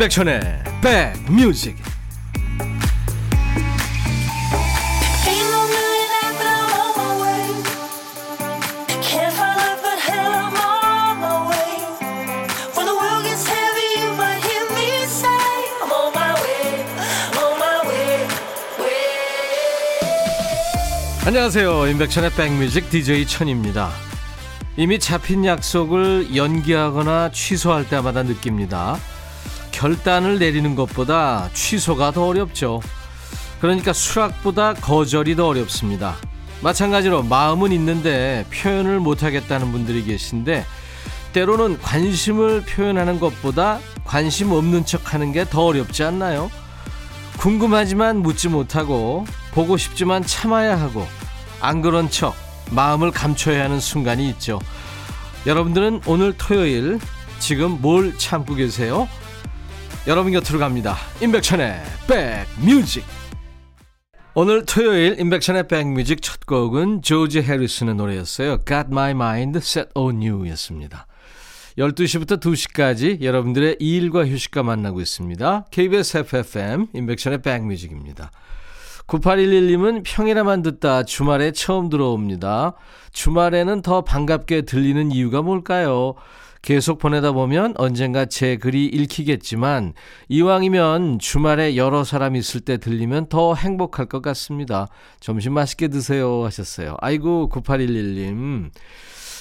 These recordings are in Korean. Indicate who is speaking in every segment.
Speaker 1: 임백천의 백뮤직. 안녕하세요 임백천의 백뮤직 DJ 천입니다 이미 잡힌 약속을 연기하거나 취소할 때마다 느낍니다 결단을 내리는 것보다 취소가 더 어렵죠 그러니까 수락보다 거절이 더 어렵습니다 마찬가지로 마음은 있는데 표현을 못하겠다는 분들이 계신데 때로는 관심을 표현하는 것보다 관심 없는 척 하는 게 더 어렵지 않나요? 궁금하지만 묻지 못하고 보고 싶지만 참아야 하고 안 그런 척 마음을 감춰야 하는 순간이 있죠. 여러분들은 오늘 토요일 지금 뭘 참고 계세요? 여러분 곁으로 갑니다. 임백천의 백뮤직. 오늘 토요일 임백천의 백뮤직 첫 곡은 조지 해리슨의 노래였어요. Got My Mind Set on You였습니다. 12시부터 2시까지 여러분들의 일과 휴식과 만나고 있습니다. KBS FFM 인백션의 백뮤직입니다. 9811님은 평일에만 듣다 주말에 처음 들어옵니다. 주말에는 더 반갑게 들리는 이유가 뭘까요? 계속 보내다 보면 언젠가 제 글이 읽히겠지만 이왕이면 주말에 여러 사람 있을 때 들리면 더 행복할 것 같습니다. 점심 맛있게 드세요 하셨어요. 아이고 9811님.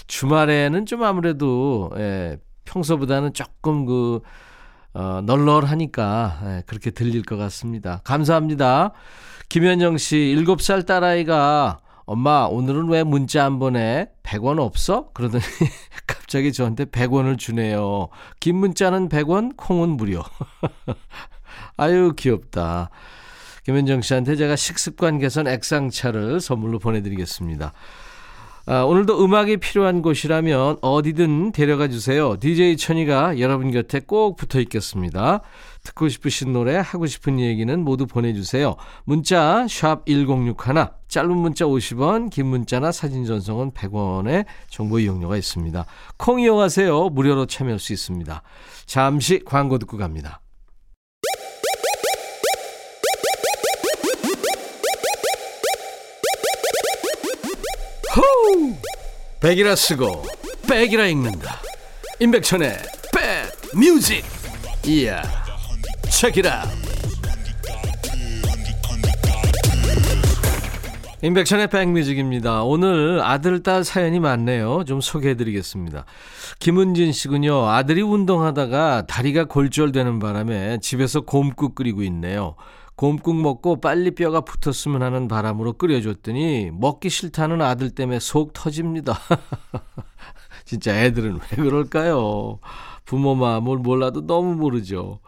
Speaker 1: 주말에는 좀 아무래도 예, 평소보다는 조금 그 어, 널널하니까 예, 그렇게 들릴 것 같습니다. 감사합니다. 김현정 씨 7살 딸아이가 엄마 오늘은 왜 문자 안 보내? 100원 없어? 그러더니 갑자기 저한테 100원을 주네요. 긴 문자는 100원, 콩은 무료. 아유 귀엽다. 김현정 씨한테 제가 식습관 개선 액상차를 선물로 보내드리겠습니다. 아, 오늘도 음악이 필요한 곳이라면 어디든 데려가 주세요. DJ 천이가 여러분 곁에 꼭 붙어 있겠습니다. 듣고 싶으신 노래, 하고 싶은 얘기는 모두 보내주세요. 문자 1061, 짧은 문자 50원, 긴 문자나 사진 전송은 100원의 정보 이용료가 있습니다. 콩 이용하세요. 무료로 참여할 수 있습니다. 잠시 광고 듣고 갑니다. 호우! 백이라 쓰고 백이라 읽는다. 임백천의 백 뮤직. 이야. 체키라. 임백천의 백뮤직입니다. 오늘 아들, 딸 사연이 많네요. 좀 소개해 드리겠습니다. 김은진 씨군요. 아들이 운동하다가 다리가 골절되는 바람에 집에서 곰국 끓이고 있네요. 곰국 먹고 빨리 뼈가 붙었으면 하는 바람으로 끓여줬더니 먹기 싫다는 아들 때문에 속 터집니다. 진짜 애들은 왜 그럴까요? 부모 마음을 몰라도 너무 모르죠.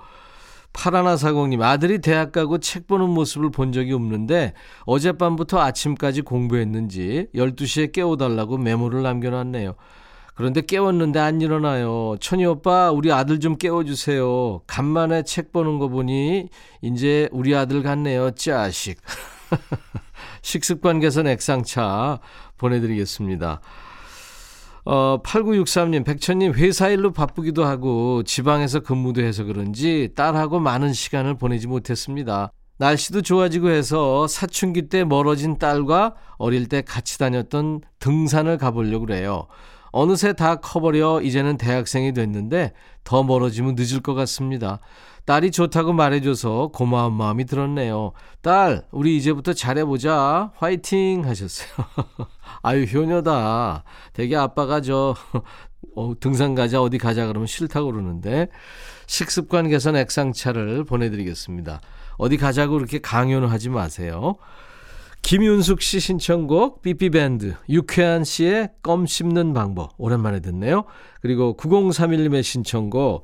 Speaker 1: 파라나사공님, 아들이 대학 가고 책 보는 모습을 본 적이 없는데 어젯밤부터 아침까지 공부했는지 12시에 깨워달라고 메모를 남겨놨네요. 그런데 깨웠는데 안 일어나요. 천희 오빠, 우리 아들 좀 깨워주세요. 간만에 책 보는 거 보니 이제 우리 아들 같네요. 짜식. 식습관 개선 액상차 보내드리겠습니다. 어, 8963님, 백천님, 회사 일로 바쁘기도 하고 지방에서 근무도 해서 그런지 딸하고 많은 시간을 보내지 못했습니다. 날씨도 좋아지고 해서 사춘기 때 멀어진 딸과 어릴 때 같이 다녔던 등산을 가보려고 그래요. 어느새 다 커버려 이제는 대학생이 됐는데 더 멀어지면 늦을 것 같습니다. 딸이 좋다고 말해줘서 고마운 마음이 들었네요. 딸, 우리 이제부터 잘해보자. 화이팅! 하셨어요. 아유, 효녀다. 되게 아빠가 저, 어, 등산 가자, 어디 가자 그러면 싫다고 그러는데, 식습관 개선 액상차를 보내드리겠습니다. 어디 가자고 그렇게 강요는 하지 마세요. 김윤숙 씨 신청곡 삐삐밴드 유쾌한 씨의 껌 씹는 방법 오랜만에 듣네요. 그리고 9031님의 신청곡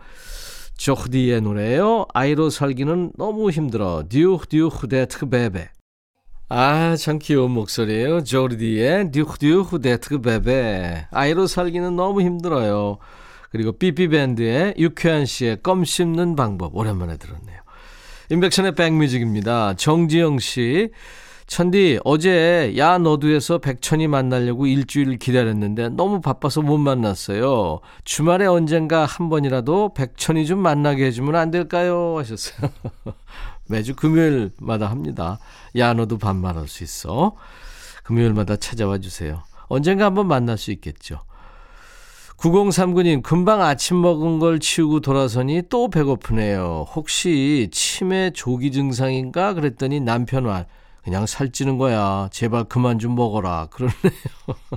Speaker 1: 조디의 노래예요. 아이로 살기는 너무 힘들어. 듀듀 데트 베베. 아, 참 귀여운 목소리예요. 조디의 듀듀 데트 베베. 아이로 살기는 너무 힘들어요. 그리고 삐삐밴드의 유쾌한 씨의 껌 씹는 방법 오랜만에 들었네요. 임백천의 백뮤직입니다. 정지영 씨. 천디, 어제 야 너도에서 백천이 만나려고 일주일 기다렸는데 너무 바빠서 못 만났어요. 주말에 언젠가 한 번이라도 백천이 좀 만나게 해주면 안 될까요? 하셨어요. 매주 금요일마다 합니다. 야 너도 반말할 수 있어. 금요일마다 찾아와 주세요. 언젠가 한번 만날 수 있겠죠. 9039님, 금방 아침 먹은 걸 치우고 돌아서니 또 배고프네요. 혹시 치매 조기 증상인가? 그랬더니 남편 말, 그냥 살찌는 거야. 제발 그만 좀 먹어라. 그러네요.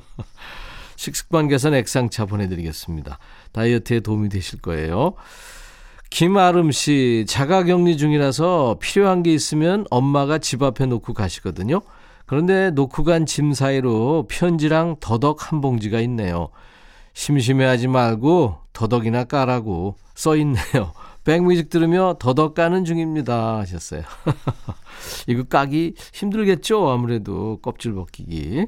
Speaker 1: 식습관 개선 액상차 보내드리겠습니다. 다이어트에 도움이 되실 거예요. 김아름 씨, 자가 격리 중이라서 필요한 게 있으면 엄마가 집 앞에 놓고 가시거든요. 그런데 놓고 간 짐 사이로 편지랑 더덕 한 봉지가 있네요. 심심해하지 말고 더덕이나 까라고 써 있네요. 백뮤직 들으며 더덕 까는 중입니다 하셨어요. 이거 까기 힘들겠죠? 아무래도 껍질 벗기기.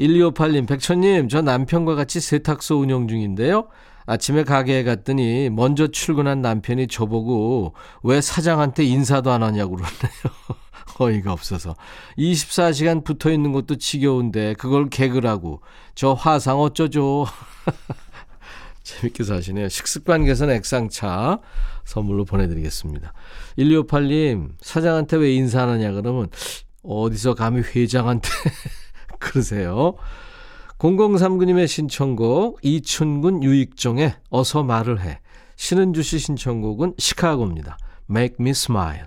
Speaker 1: 1258님, 백천님, 저 남편과 같이 세탁소 운영 중인데요. 아침에 가게에 갔더니 먼저 출근한 남편이 저보고 왜 사장한테 인사도 안 하냐고 그러네요. 어이가 없어서. 24시간 붙어 있는 것도 지겨운데 그걸 개그라고. 저 화상 어쩌죠? 재밌게 사시네요. 식습관 개선 액상차 선물로 보내드리겠습니다. 1258님, 사장한테 왜 인사하느냐 그러면 어디서 감히 회장한테 그러세요. 0039님의 신청곡 이춘군 유익종의 어서 말을 해. 신은주 씨 신청곡은 시카고입니다. Make me smile.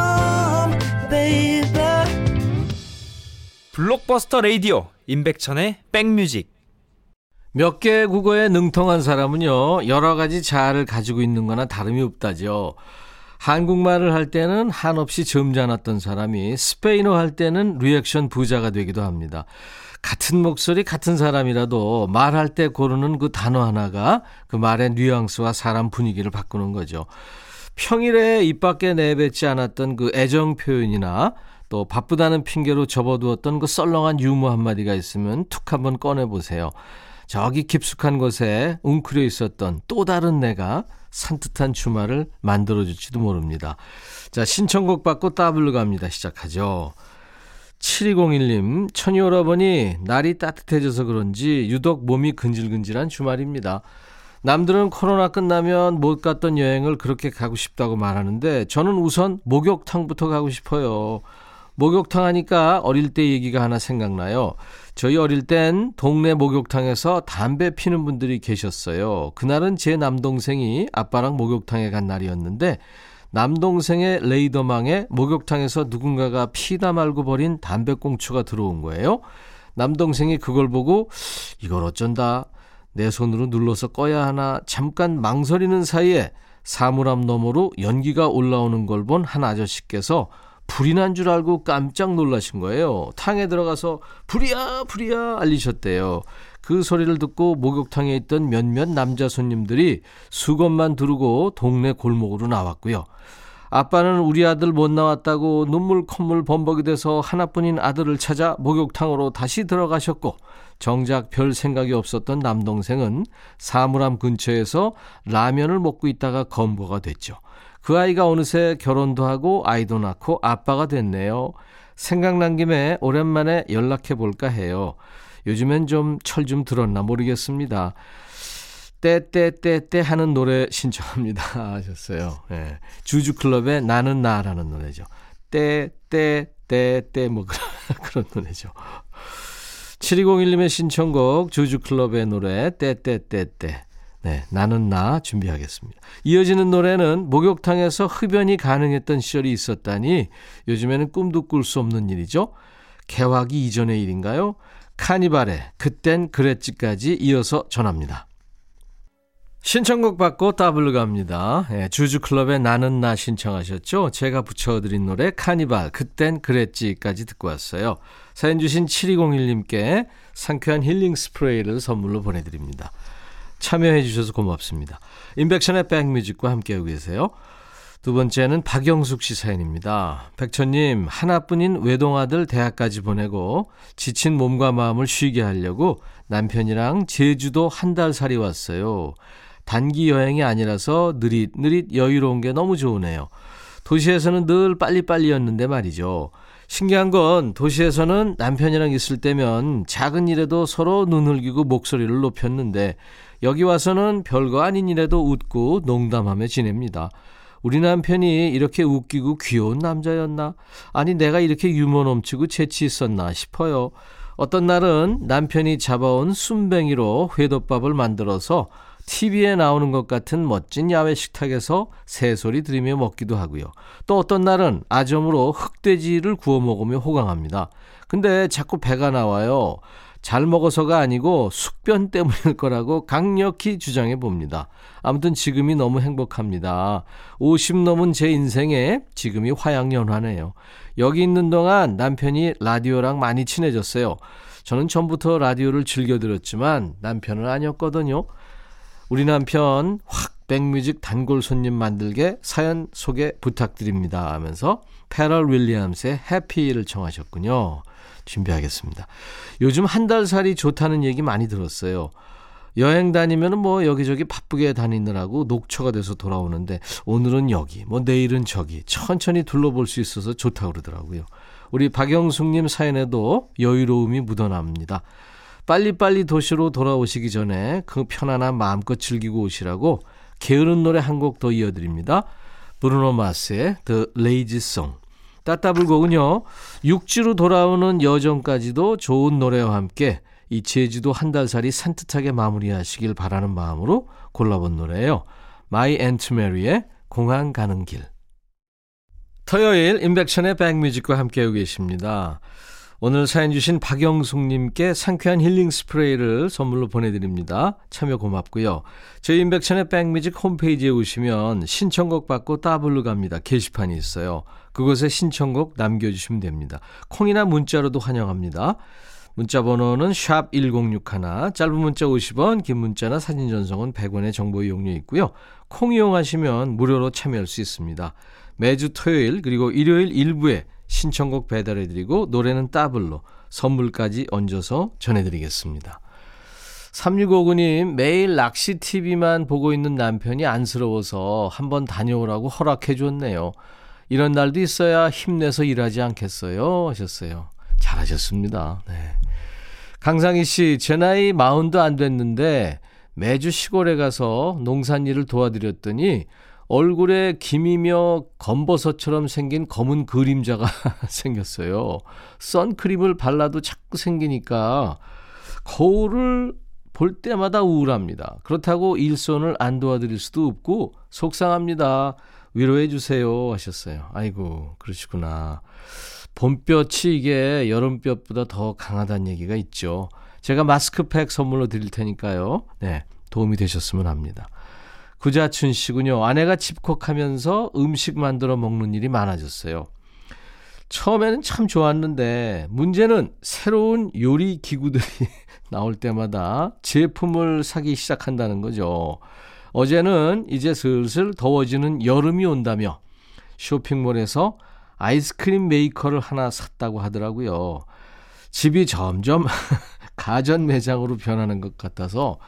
Speaker 2: 블록버스터 레이디오 임백천의 백뮤직
Speaker 1: 몇 개의 국어에 능통한 사람은요, 여러 가지 자아를 가지고 있는 거나 다름이 없다죠. 한국말을 할 때는 한없이 점잖았던 사람이 스페인어 할 때는 리액션 부자가 되기도 합니다. 같은 목소리, 같은 사람이라도 말할 때 고르는 그 단어 하나가 그 말의 뉘앙스와 사람 분위기를 바꾸는 거죠. 평일에 입 밖에 내뱉지 않았던 그 애정 표현이나 또 바쁘다는 핑계로 접어두었던 그 썰렁한 유머 한마디가 있으면 툭 한번 꺼내보세요. 저기 깊숙한 곳에 웅크려 있었던 또 다른 내가 산뜻한 주말을 만들어줄지도 모릅니다. 자, 신청곡 받고 따블로 갑니다. 시작하죠. 7201님, 천이 오라버니, 날이 따뜻해져서 그런지 유독 몸이 근질근질한 주말입니다. 남들은 코로나 끝나면 못 갔던 여행을 그렇게 가고 싶다고 말하는데 저는 우선 목욕탕부터 가고 싶어요. 목욕탕 하니까 어릴 때 얘기가 하나 생각나요. 저희 어릴 땐 동네 목욕탕에서 담배 피는 분들이 계셨어요. 그날은 제 남동생이 아빠랑 목욕탕에 간 날이었는데 남동생의 레이더망에 목욕탕에서 누군가가 피다 말고 버린 담배꽁초가 들어온 거예요. 남동생이 그걸 보고 이걸 어쩐다. 내 손으로 눌러서 꺼야 하나 잠깐 망설이는 사이에 사물함 너머로 연기가 올라오는 걸 본 한 아저씨께서 불이 난 줄 알고 깜짝 놀라신 거예요. 탕에 들어가서 불이야 불이야 알리셨대요. 그 소리를 듣고 목욕탕에 있던 몇몇 남자 손님들이 수건만 두르고 동네 골목으로 나왔고요. 아빠는 우리 아들 못 나왔다고 눈물 콧물 범벅이 돼서 하나뿐인 아들을 찾아 목욕탕으로 다시 들어가셨고 정작 별 생각이 없었던 남동생은 사물함 근처에서 라면을 먹고 있다가 검거가 됐죠. 그 아이가 어느새 결혼도 하고 아이도 낳고 아빠가 됐네요. 생각난 김에 오랜만에 연락해 볼까 해요. 요즘엔 좀 철좀 들었나 모르겠습니다. 떼떼떼떼 하는 노래 신청합니다 하셨어요. 예. 주주클럽의 나는 나라는 노래죠. 떼떼떼떼 뭐 그런 노래죠. 7201님의 신청곡 주주클럽의 노래 떼떼떼떼 네, 나는 나 준비하겠습니다. 이어지는 노래는 목욕탕에서 흡연이 가능했던 시절이 있었다니 요즘에는 꿈도 꿀 수 없는 일이죠. 개화기 이전의 일인가요? 카니발의 그땐 그랬지까지 이어서 전합니다. 신청곡 받고 더블로 갑니다. 예, 주주클럽의 나는 나 신청하셨죠? 제가 붙여드린 노래 카니발 그땐 그랬지까지 듣고 왔어요. 사연 주신 7201님께 상쾌한 힐링 스프레이를 선물로 보내드립니다. 참여해 주셔서 고맙습니다. 인백션의 백뮤직과 함께하고 계세요. 두 번째는 박영숙 씨 사연입니다. 백천님, 하나뿐인 외동아들 대학까지 보내고 지친 몸과 마음을 쉬게 하려고 남편이랑 제주도 한 달 살이 왔어요. 단기 여행이 아니라서 느릿느릿 여유로운 게 너무 좋으네요. 도시에서는 늘 빨리빨리였는데 말이죠. 신기한 건 도시에서는 남편이랑 있을 때면 작은 일에도 서로 눈을 기고 목소리를 높였는데 여기 와서는 별거 아닌 일에도 웃고 농담하며 지냅니다. 우리 남편이 이렇게 웃기고 귀여운 남자였나? 아니, 내가 이렇게 유머 넘치고 재치 있었나 싶어요. 어떤 날은 남편이 잡아온 순뱅이로 회덮밥을 만들어서 TV에 나오는 것 같은 멋진 야외 식탁에서 새소리 들으며 먹기도 하고요. 또 어떤 날은 아점으로 흑돼지를 구워 먹으며 호강합니다. 근데 자꾸 배가 나와요. 잘 먹어서가 아니고 숙변 때문일 거라고 강력히 주장해 봅니다. 아무튼 지금이 너무 행복합니다. 50 넘은 제 인생에 지금이 화양연화네요. 여기 있는 동안 남편이 라디오랑 많이 친해졌어요. 저는 전부터 라디오를 즐겨 들었지만 남편은 아니었거든요. 우리 남편 확 백뮤직 단골 손님 만들게 사연 소개 부탁드립니다 하면서 패럴 윌리엄스의 해피를 청하셨군요. 준비하겠습니다. 요즘 한 달 살이 좋다는 얘기 많이 들었어요. 여행 다니면 뭐 여기저기 바쁘게 다니느라고 녹초가 돼서 돌아오는데 오늘은 여기, 뭐 내일은 저기 천천히 둘러볼 수 있어서 좋다고 그러더라고요. 우리 박영숙님 사연에도 여유로움이 묻어납니다. 빨리빨리 도시로 돌아오시기 전에 그 편안한 마음껏 즐기고 오시라고 게으른 노래 한 곡 더 이어드립니다. 브루노 마스의 The Lazy Song. 따따블곡은요, 육지로 돌아오는 여정까지도 좋은 노래와 함께 이 제주도 한 달살이 산뜻하게 마무리하시길 바라는 마음으로 골라본 노래예요. 마이 앤트 메리의 공항 가는 길. 토요일 임백천의 백뮤직과 함께하고 계십니다. 오늘 사연 주신 박영숙님께 상쾌한 힐링 스프레이를 선물로 보내드립니다. 참여 고맙고요. 저희 인백천의 백뮤직 홈페이지에 오시면 신청곡 받고 따블로 갑니다. 게시판이 있어요. 그곳에 신청곡 남겨주시면 됩니다. 콩이나 문자로도 환영합니다. 문자 번호는 샵 1061, 짧은 문자 50원, 긴 문자나 사진 전송은 100원의 정보 이용료 있고요. 콩 이용하시면 무료로 참여할 수 있습니다. 매주 토요일 그리고 일요일 일부에 신청곡 배달해드리고 노래는 따블로 선물까지 얹어서 전해드리겠습니다. 3659님, 매일 낚시 TV만 보고 있는 남편이 안쓰러워서 한번 다녀오라고 허락해줬네요. 이런 날도 있어야 힘내서 일하지 않겠어요? 하셨어요. 잘하셨습니다. 네. 강상희 씨, 제 나이 마흔도 안 됐는데 매주 시골에 가서 농산 일을 도와드렸더니 얼굴에 김이며 검버섯처럼 생긴 검은 그림자가 생겼어요. 선크림을 발라도 자꾸 생기니까 거울을 볼 때마다 우울합니다. 그렇다고 일손을 안 도와드릴 수도 없고 속상합니다. 위로해 주세요 하셨어요. 아이고 그러시구나. 봄볕이 이게 여름볕보다 더 강하다는 얘기가 있죠. 제가 마스크팩 선물로 드릴 테니까요. 네, 도움이 되셨으면 합니다. 구자춘 씨군요. 아내가 집콕하면서 음식 만들어 먹는 일이 많아졌어요. 처음에는 참 좋았는데 문제는 새로운 요리 기구들이 나올 때마다 제품을 사기 시작한다는 거죠. 어제는 이제 슬슬 더워지는 여름이 온다며 쇼핑몰에서 아이스크림 메이커를 하나 샀다고 하더라고요. 집이 점점 가전 매장으로 변하는 것 같아서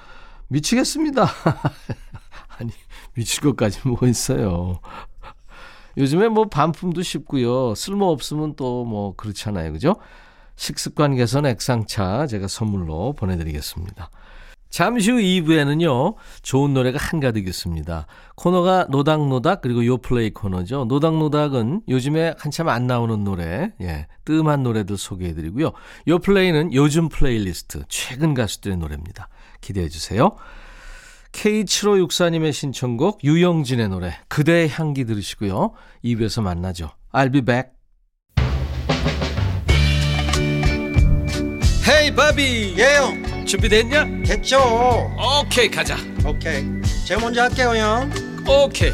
Speaker 1: 미치겠습니다. 아니, 미칠 것까지 뭐 있어요. 요즘에 뭐 반품도 쉽고요. 쓸모 없으면 또 뭐 그렇잖아요. 그죠? 식습관 개선 액상차 제가 선물로 보내드리겠습니다. 잠시 후 2부에는요, 좋은 노래가 한가득 있습니다. 코너가 노닥노닥, 그리고 요플레이 코너죠. 노닥노닥은 요즘에 한참 안 나오는 노래, 예, 뜸한 노래들 소개해드리고요. 요플레이는 요즘 플레이리스트, 최근 가수들의 노래입니다. 기대해주세요. K7564님의 신청곡 유영진의 노래 그대의 향기 들으시고요. 2부에서 만나죠. I'll be back. Hey 바비
Speaker 3: 예 형
Speaker 1: 준비됐냐?
Speaker 3: 됐죠
Speaker 1: 오케이 가자.
Speaker 3: 오케이 제가 먼저 할게요 형
Speaker 2: 오케이.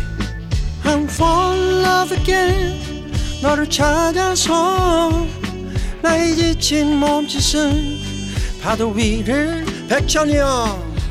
Speaker 3: I'm fall in love again 너를 찾아서 나의 지친 몸짓은 파도 위를 백천이 형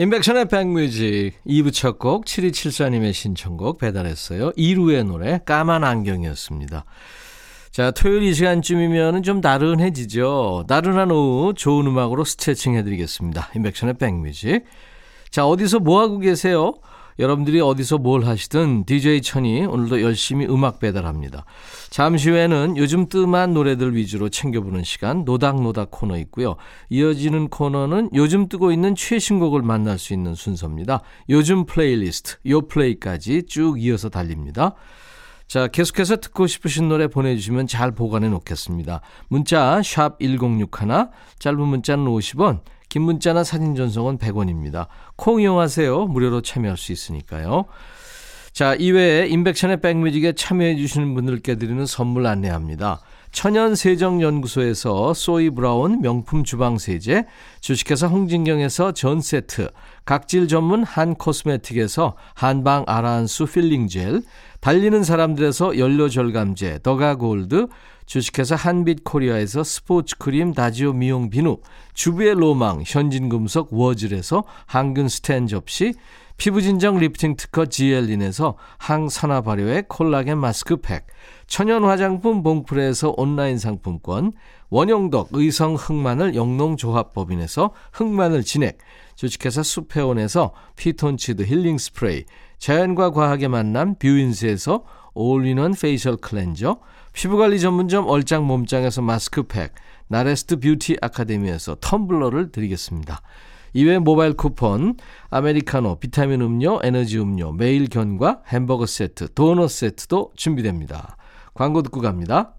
Speaker 1: 인백션의 백뮤직 2부 첫 곡 7274님의 신청곡 배달했어요. 이루의 노래 까만 안경이었습니다. 자, 토요일 이 시간쯤이면 좀 나른해지죠. 나른한 오후 좋은 음악으로 스트레칭 해드리겠습니다. 인백션의 백뮤직. 자, 어디서 뭐하고 계세요? 여러분들이 어디서 뭘 하시든 DJ 천이 오늘도 열심히 음악 배달합니다. 잠시 후에는 요즘 뜸한 노래들 위주로 챙겨보는 시간 노닥노닥 코너 있고요. 이어지는 코너는 요즘 뜨고 있는 최신곡을 만날 수 있는 순서입니다. 요즘 플레이리스트, 요 플레이까지 쭉 이어서 달립니다. 자, 계속해서 듣고 싶으신 노래 보내주시면 잘 보관해 놓겠습니다. 문자 1061, 짧은 문자는 50원, 긴 문자나 사진 전송은 100원입니다. 콩 이용하세요. 무료로 참여할 수 있으니까요. 자, 이외에 임백천의 백뮤직에 참여해 주시는 분들께 드리는 선물 안내합니다. 천연세정연구소에서 소이 브라운 명품 주방세제, 주식회사 홍진경에서 전세트, 각질 전문 한 코스메틱에서 한방 아라한수 필링 젤, 달리는 사람들에서 연료절감제 더가골드, 주식회사 한빛코리아에서 스포츠크림 다지오 미용 비누, 주부의 로망 현진금속 워즐에서 항균 스텐 접시, 피부진정 리프팅 특허 지엘린에서 항산화 발효의 콜라겐 마스크팩, 천연 화장품 봉프레에서 온라인 상품권, 원용덕 의성 흑마늘 영농조합법인에서 흑마늘 진액, 주식회사 수페온에서 피톤치드 힐링 스프레이, 자연과 과학의 만남 뷰인스에서 올인원 페이셜 클렌저, 피부관리 전문점 얼짱 몸짱에서 마스크팩, 나레스트 뷰티 아카데미에서 텀블러를 드리겠습니다. 이외 모바일 쿠폰, 아메리카노, 비타민 음료, 에너지 음료, 매일 견과, 햄버거 세트, 도넛 세트도 준비됩니다. 광고 듣고 갑니다.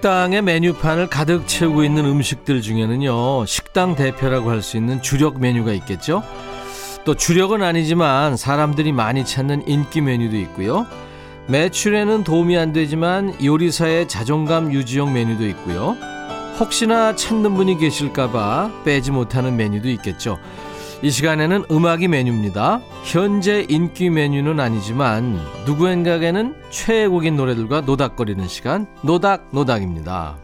Speaker 1: 식당의 메뉴판을 가득 채우고 있는 음식들 중에는요, 식당 대표라고 할 수 있는 주력 메뉴가 있겠죠? 또 주력은 아니지만 사람들이 많이 찾는 인기 메뉴도 있고요. 매출에는 도움이 안 되지만 요리사의 자존감 유지용 메뉴도 있고요. 혹시나 찾는 분이 계실까봐 빼지 못하는 메뉴도 있겠죠. 이 시간에는 음악이 메뉴입니다. 현재 인기 메뉴는 아니지만 누구인가에는 최애곡인 노래들과 노닥거리는 시간 노닥노닥입니다.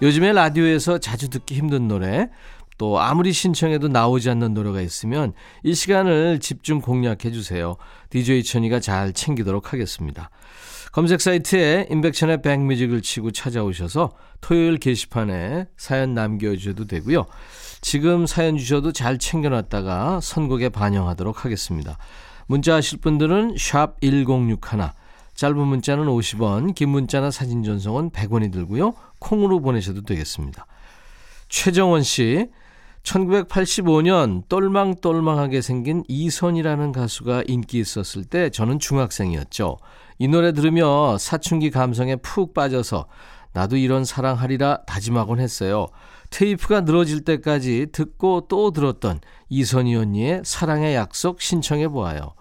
Speaker 1: 요즘에 라디오에서 자주 듣기 힘든 노래 또 아무리 신청해도 나오지 않는 노래가 있으면 이 시간을 집중 공략해 주세요. DJ 천이가 잘 챙기도록 하겠습니다. 검색 사이트에 인백션의 백뮤직을 치고 찾아오셔서 토요일 게시판에 사연 남겨주셔도 되고요. 지금 사연 주셔도 잘 챙겨놨다가 선곡에 반영하도록 하겠습니다. 문자 하실 분들은 샵 1061, 짧은 문자는 50원, 긴 문자나 사진 전송은 100원이 들고요. 콩으로 보내셔도 되겠습니다. 최정원 씨, 1985년 똘망똘망하게 생긴 이선이라는 가수가 인기 있었을 때 저는 중학생이었죠. 이 노래 들으며 사춘기 감성에 푹 빠져서 나도 이런 사랑하리라 다짐하곤 했어요. 테이프가 늘어질 때까지 듣고 또 들었던 이선희 언니의 사랑의 약속 신청해 보아요.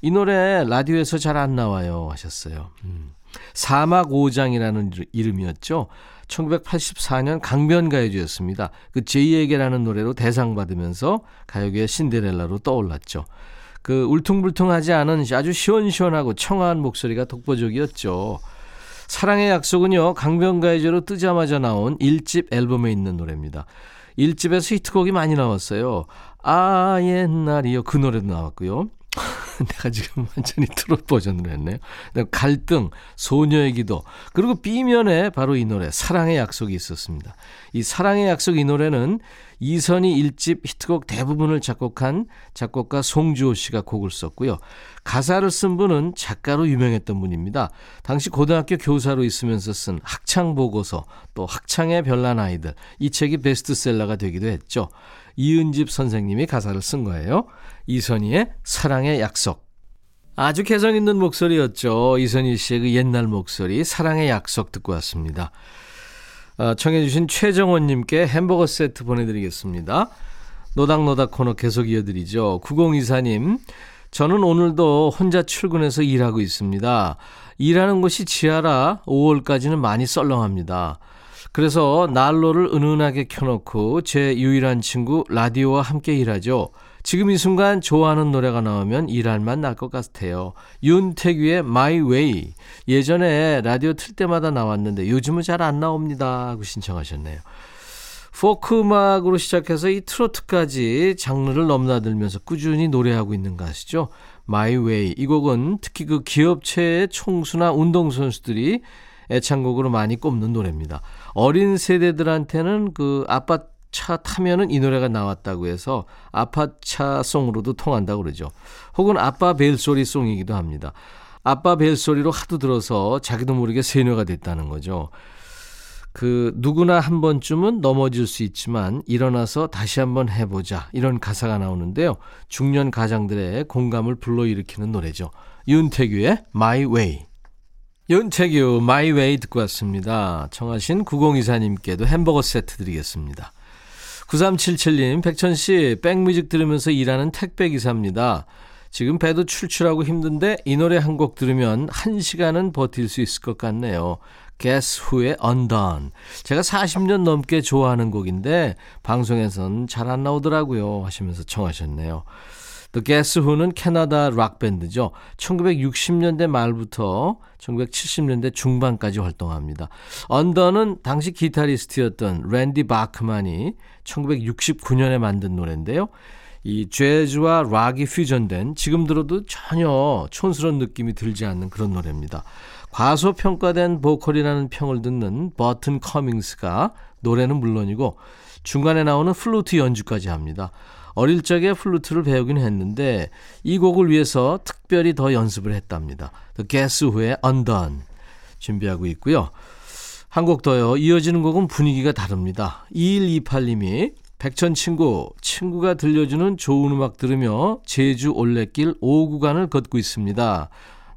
Speaker 1: 이 노래 라디오에서 잘 안 나와요 하셨어요. 음. 사막 오장이라는 이름이었죠. 1984년 강변가요제였습니다. 그 제이에게라는 노래로 대상 받으면서 가요계의 신데렐라로 떠올랐죠. 그 울퉁불퉁하지 않은 아주 시원시원하고 청아한 목소리가 독보적이었죠. 사랑의 약속은요, 강변가요제로 뜨자마자 나온 1집 앨범에 있는 노래입니다. 1집에서 히트곡이 많이 나왔어요. 아, 옛날이요. 그 노래도 나왔고요. 내가 지금 완전히 트롯 버전으로 했네요. 갈등, 소녀의 기도, 그리고 B면에 바로 이 노래, 사랑의 약속이 있었습니다. 이 사랑의 약속 이 노래는 이선희 일집 히트곡 대부분을 작곡한 작곡가 송주호 씨가 곡을 썼고요. 가사를 쓴 분은 작가로 유명했던 분입니다. 당시 고등학교 교사로 있으면서 쓴 학창 보고서, 또 학창의 별난 아이들, 이 책이 베스트셀러가 되기도 했죠. 이은집 선생님이 가사를 쓴 거예요. 이선희의 사랑의 약속. 아주 개성 있는 목소리였죠. 이선희 씨의 그 옛날 목소리, 사랑의 약속 듣고 왔습니다. 아, 청해주신 최정원님께 햄버거 세트 보내드리겠습니다. 노닥노닥 코너 계속 이어드리죠. 9024님, 저는 오늘도 혼자 출근해서 일하고 있습니다. 일하는 곳이 지하라 5월까지는 많이 썰렁합니다. 그래서 난로를 은은하게 켜놓고 제 유일한 친구 라디오와 함께 일하죠. 지금 이 순간 좋아하는 노래가 나오면 일할 만 날 것 같아요. 윤태규의 My Way. 예전에 라디오 틀 때마다 나왔는데 요즘은 잘 안 나옵니다. 하고 신청하셨네요. 포크 음악으로 시작해서 이 트로트까지 장르를 넘나들면서 꾸준히 노래하고 있는 가수죠. My Way. 이 곡은 특히 그 기업체의 총수나 운동선수들이 애창곡으로 많이 꼽는 노래입니다. 어린 세대들한테는 그 아빠 차 타면은 이 노래가 나왔다고 해서 아파차 송으로도 통한다고 그러죠. 혹은 아빠 벨소리 송이기도 합니다. 아빠 벨소리로 하도 들어서 자기도 모르게 세뇌가 됐다는 거죠. 그 누구나 한 번쯤은 넘어질 수 있지만 일어나서 다시 한번 해보자 이런 가사가 나오는데요. 중년 가장들의 공감을 불러일으키는 노래죠. 윤태규의 My Way. 윤태규 My Way 듣고 왔습니다. 청하신 9024님께도 햄버거 세트 드리겠습니다. 9377님, 백천 씨, 백뮤직 들으면서 일하는 택배 기사입니다. 지금 배도 출출하고 힘든데 이 노래 한 곡 들으면 한 시간은 버틸 수 있을 것 같네요. Guess Who의 Undone. 제가 40년 넘게 좋아하는 곡인데 방송에선 잘 안 나오더라고요 하시면서 청하셨네요. The Guess Who는 캐나다 락 밴드죠. 1960년대 말부터 1970년대 중반까지 활동합니다. Undun은 당시 기타리스트였던 랜디 바크만이 1969년에 만든 노래인데요. 이 재즈와 락이 퓨전된 지금 들어도 전혀 촌스러운 느낌이 들지 않는 그런 노래입니다. 과소평가된 보컬이라는 평을 듣는 버튼 커밍스가 노래는 물론이고 중간에 나오는 플루트 연주까지 합니다. 어릴 적에 플루트를 배우긴 했는데 이 곡을 위해서 특별히 더 연습을 했답니다. The Guess Who의 Undun 준비하고 있고요. 한 곡 더요. 이어지는 곡은 분위기가 다릅니다. 2128님이 백천 친구, 친구가 들려주는 좋은 음악 들으며 제주 올레길 5구간을 걷고 있습니다.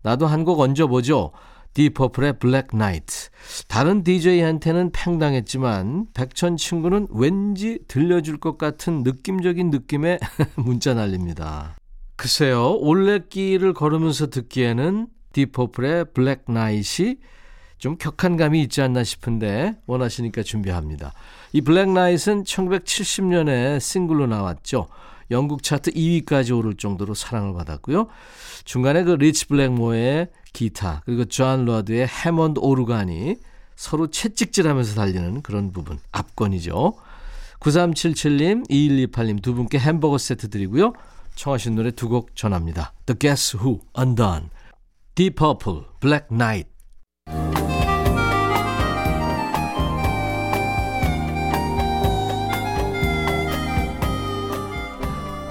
Speaker 1: 나도 한 곡 얹어보죠. 디퍼플의 블랙 나이트. 다른 DJ한테는 팽당했지만 백천 친구는 왠지 들려줄 것 같은 느낌적인 느낌의 문자 날립니다. 글쎄요. 올레길을 걸으면서 듣기에는 Deep Purple의 Black Night이 좀 격한 감이 있지 않나 싶은데 원하시니까 준비합니다. 이 Black Night는 1970년에 싱글로 나왔죠. 영국 차트 2위까지 오를 정도로 사랑을 받았고요. 중간에 그 리치 블랙모어의 기타 그리고 존 로드의 해먼드 오르간이 서로 채찍질하면서 달리는 그런 부분 압권이죠. 9377님, 2128님 두 분께 햄버거 세트 드리고요. 청하신 노래 두 곡 전합니다. The Guess Who, Undone, Deep Purple, Black Knight.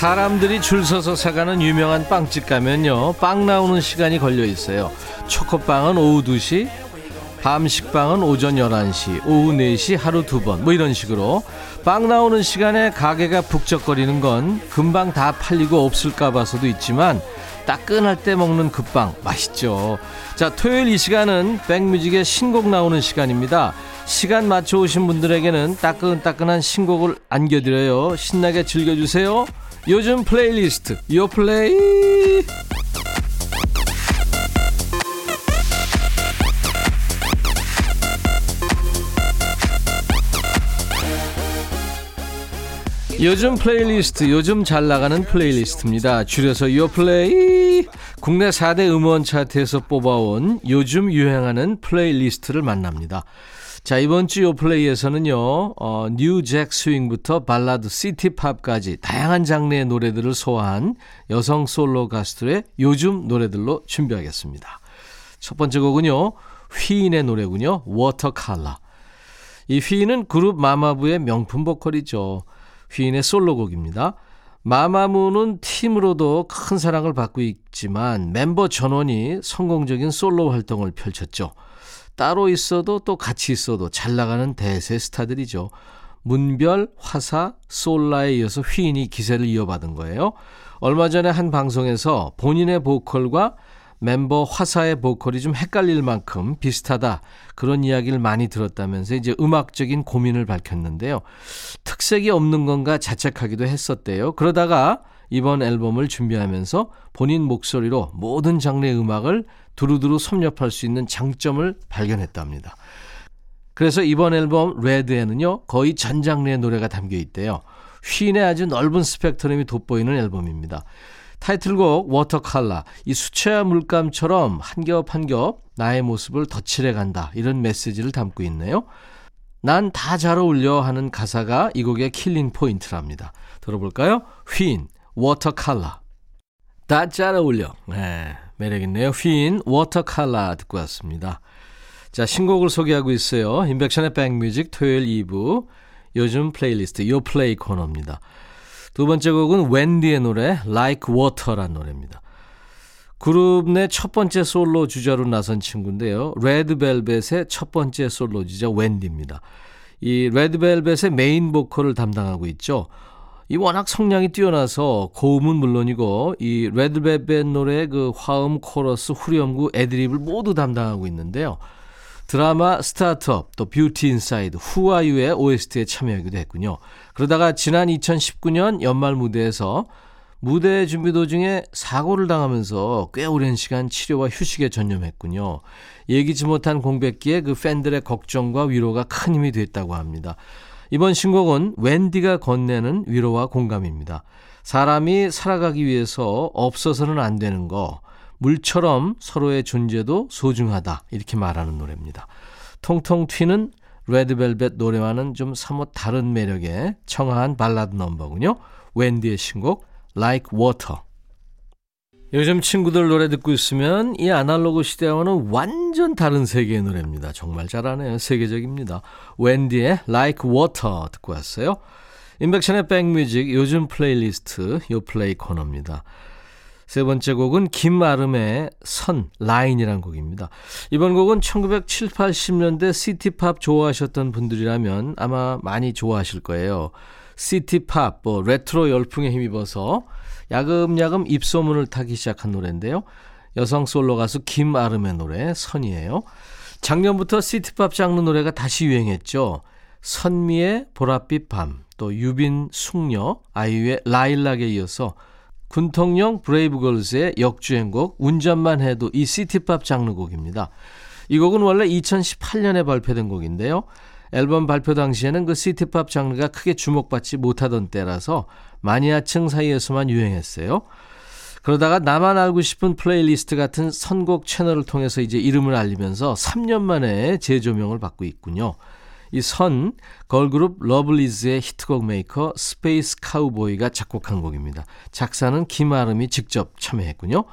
Speaker 1: 사람들이 줄 서서 사가는 유명한 빵집 가면요. 빵 나오는 시간이 걸려 있어요. 초코빵은 오후 2시, 밤식빵은 오전 11시, 오후 4시 하루 두 번. 뭐 이런 식으로 빵 나오는 시간에 가게가 북적거리는 건 금방 다 팔리고 없을까 봐서도 있지만 따끈할 때 먹는 그 빵 맛있죠. 자, 토요일 이 시간은 백뮤직의 신곡 나오는 시간입니다. 시간 맞춰 오신 분들에게는 따끈따끈한 신곡을 안겨드려요. 신나게 즐겨주세요. 요즘 플레이리스트 요플레이 요즘 플레이리스트 요즘 잘 나가는 playlist입니다. 줄여서 요플레이 국내 4대 음원 차트에서 뽑아온 요즘 유행하는 playlist를 만납니다. 자, 이번 주 요플레이에서는요, 어, new jack swing부터 발라드, city pop까지 다양한 장르의 노래들을 소화한 여성 솔로 가수들의 요즘 노래들로 준비하겠습니다. 첫 번째 곡은요, 휘인의 노래군요, 워터칼라. 이 휘인은 그룹 마마부의 명품 보컬이죠. 휘인의 솔로곡입니다. 마마무는 팀으로도 큰 사랑을 받고 있지만 멤버 전원이 성공적인 솔로 활동을 펼쳤죠. 따로 있어도 또 같이 있어도 잘 나가는 대세 스타들이죠. 문별, 화사, 솔라에 이어서 휘인이 기세를 이어받은 거예요. 얼마 전에 한 방송에서 본인의 보컬과 멤버 화사의 보컬이 좀 헷갈릴 만큼 비슷하다. 그런 이야기를 많이 들었다면서 이제 음악적인 고민을 밝혔는데요. 특색이 없는 건가 자책하기도 했었대요. 그러다가 이번 앨범을 준비하면서 본인 목소리로 모든 장르의 음악을 두루두루 섭렵할 수 있는 장점을 발견했답니다. 그래서 이번 앨범 레드에는요 거의 전 장르의 노래가 담겨 있대요. 휘인의 아주 넓은 스펙트럼이 돋보이는 앨범입니다. 타이틀곡 Watercolor 이 수채화 물감처럼 한 겹 한 겹 나의 모습을 덧칠해 간다 이런 메시지를 담고 있네요. 난 다 잘 어울려 하는 가사가 이 곡의 killing point랍니다. 들어볼까요? 휘인 Watercolor 다 잘 어울려. 네, 매력있네요. 휘인 Watercolor 듣고 왔습니다. 자 신곡을 소개하고 있어요. 임백천의 백뮤직 토요일 2부 요즘 플레이리스트 요 플레이 코너입니다. 두 번째 곡은 웬디의 노래 Like Water란 노래입니다. 그룹 내 첫 번째 솔로 주자로 나선 친구인데요. 레드벨벳의 첫 번째 솔로 주자 웬디입니다. 이 레드벨벳의 메인 보컬을 담당하고 있죠. 이 워낙 성량이 뛰어나서 고음은 물론이고 이 레드벨벳 노래의 그 화음, 코러스, 후렴구, 애드립을 모두 담당하고 있는데요. 드라마 스타트업 또 뷰티 인사이드 후아유의 OST에 참여하기도 했군요. 그러다가 지난 2019년 연말 무대에서 무대 준비 도중에 사고를 당하면서 꽤 오랜 시간 치료와 휴식에 전념했군요. 예기치 못한 공백기에 그 팬들의 걱정과 위로가 큰 힘이 됐다고 합니다. 이번 신곡은 웬디가 건네는 위로와 공감입니다. 사람이 살아가기 위해서 없어서는 안 되는 거, 물처럼 서로의 존재도 소중하다. 이렇게 말하는 노래입니다. 통통 튀는 레드벨벳 노래와는 좀 사뭇 다른 매력의 청아한 발라드 넘버군요. 웬디의 신곡 Like Water. 요즘 친구들 노래 듣고 있으면 이 아날로그 시대와는 완전 다른 세계의 노래입니다. 정말 잘하네요. 세계적입니다. 웬디의 Like Water 듣고 왔어요. 임백천의 백뮤직 요즘 플레이리스트 요 플레이 코너입니다. 세 번째 곡은 김아름의 선, 라인이란 곡입니다. 이번 곡은 1970, 80년대 city pop 좋아하셨던 분들이라면 아마 많이 좋아하실 거예요. city pop, 뭐 레트로 열풍에 힘입어서 야금야금 입소문을 타기 시작한 노래인데요. 여성 솔로 가수 김아름의 노래 선이에요. 작년부터 city pop 장르 노래가 다시 유행했죠. 선미의 보랏빛 밤, 또 유빈 숙녀, 아이유의 라일락에 이어서 군통령 브레이브걸스의 역주행곡 운전만 해도 이 city pop 장르 곡입니다. 이 곡은 원래 2018년에 발표된 곡인데요. 앨범 발표 당시에는 그 city pop 장르가 크게 주목받지 못하던 때라서 마니아층 사이에서만 유행했어요. 그러다가 나만 알고 싶은 플레이리스트 같은 선곡 채널을 통해서 이제 이름을 알리면서 3년 만에 재조명을 받고 있군요. 이 선 걸그룹 러블리즈의 히트곡 메이커 스페이스 카우보이가 작곡한 곡입니다. 작사는 김아름이 직접 참여했군요.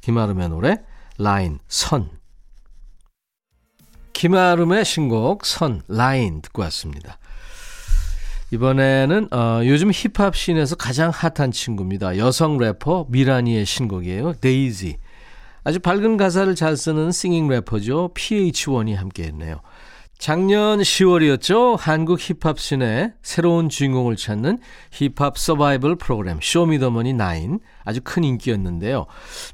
Speaker 1: 김아름의 노래 라인 선 김아름의 신곡 선 라인 듣고 왔습니다. 이번에는 어, 요즘 힙합 scene에서 가장 hot한 친구입니다. 여성 래퍼 미란이의 신곡이에요. 데이지. 아주 밝은 가사를 잘 쓰는 singing 래퍼죠. pH-1이 함께 했네요. 작년 10월이었죠. 한국 힙합 scene의 새로운 주인공을 찾는 힙합 서바이벌 프로그램 쇼미더머니 9 아주 큰 인기였는데요.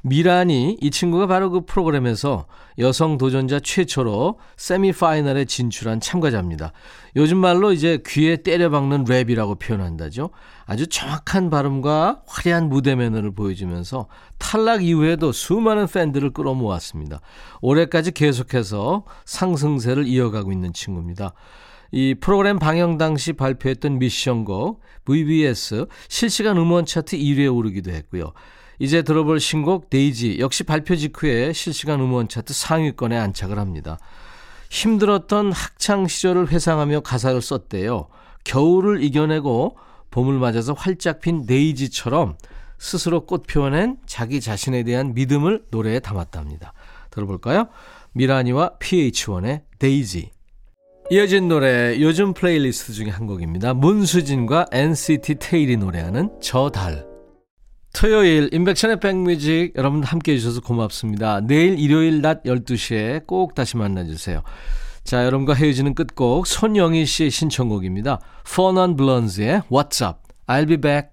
Speaker 1: 미란이 이 친구가 바로 그 프로그램에서 여성 도전자 최초로 세미파이널에 진출한 참가자입니다. 요즘 말로 이제 귀에 때려박는 랩이라고 표현한다죠. 아주 정확한 발음과 화려한 무대 매너를 보여주면서 탈락 이후에도 수많은 팬들을 끌어모았습니다. 올해까지 계속해서 상승세를 이어가고 있는 친구입니다. 이 프로그램 방영 당시 발표했던 미션곡 VVS 실시간 음원 차트 1위에 오르기도 했고요. 이제 들어볼 신곡 데이지 역시 발표 직후에 실시간 음원 차트 상위권에 안착을 합니다. 힘들었던 학창 시절을 회상하며 가사를 썼대요. 겨울을 이겨내고 봄을 맞아서 활짝 핀 데이지처럼 스스로 꽃 피워낸 자기 자신에 대한 믿음을 노래에 담았답니다. 들어볼까요? 미란이와 pH-1의 데이지. 이어진 노래 요즘 플레이리스트 중에 한 곡입니다. 문수진과 NCT 태일이 노래하는 저 달. 토요일 임백천의 백뮤직 여러분 함께 해 주셔서 고맙습니다. 내일 일요일 낮 12시에 꼭 다시 만나주세요. 자 여러분과 헤어지는 끝곡 손영희 씨의 신청곡입니다. 4 Non Blondes의 What's Up. I'll be back.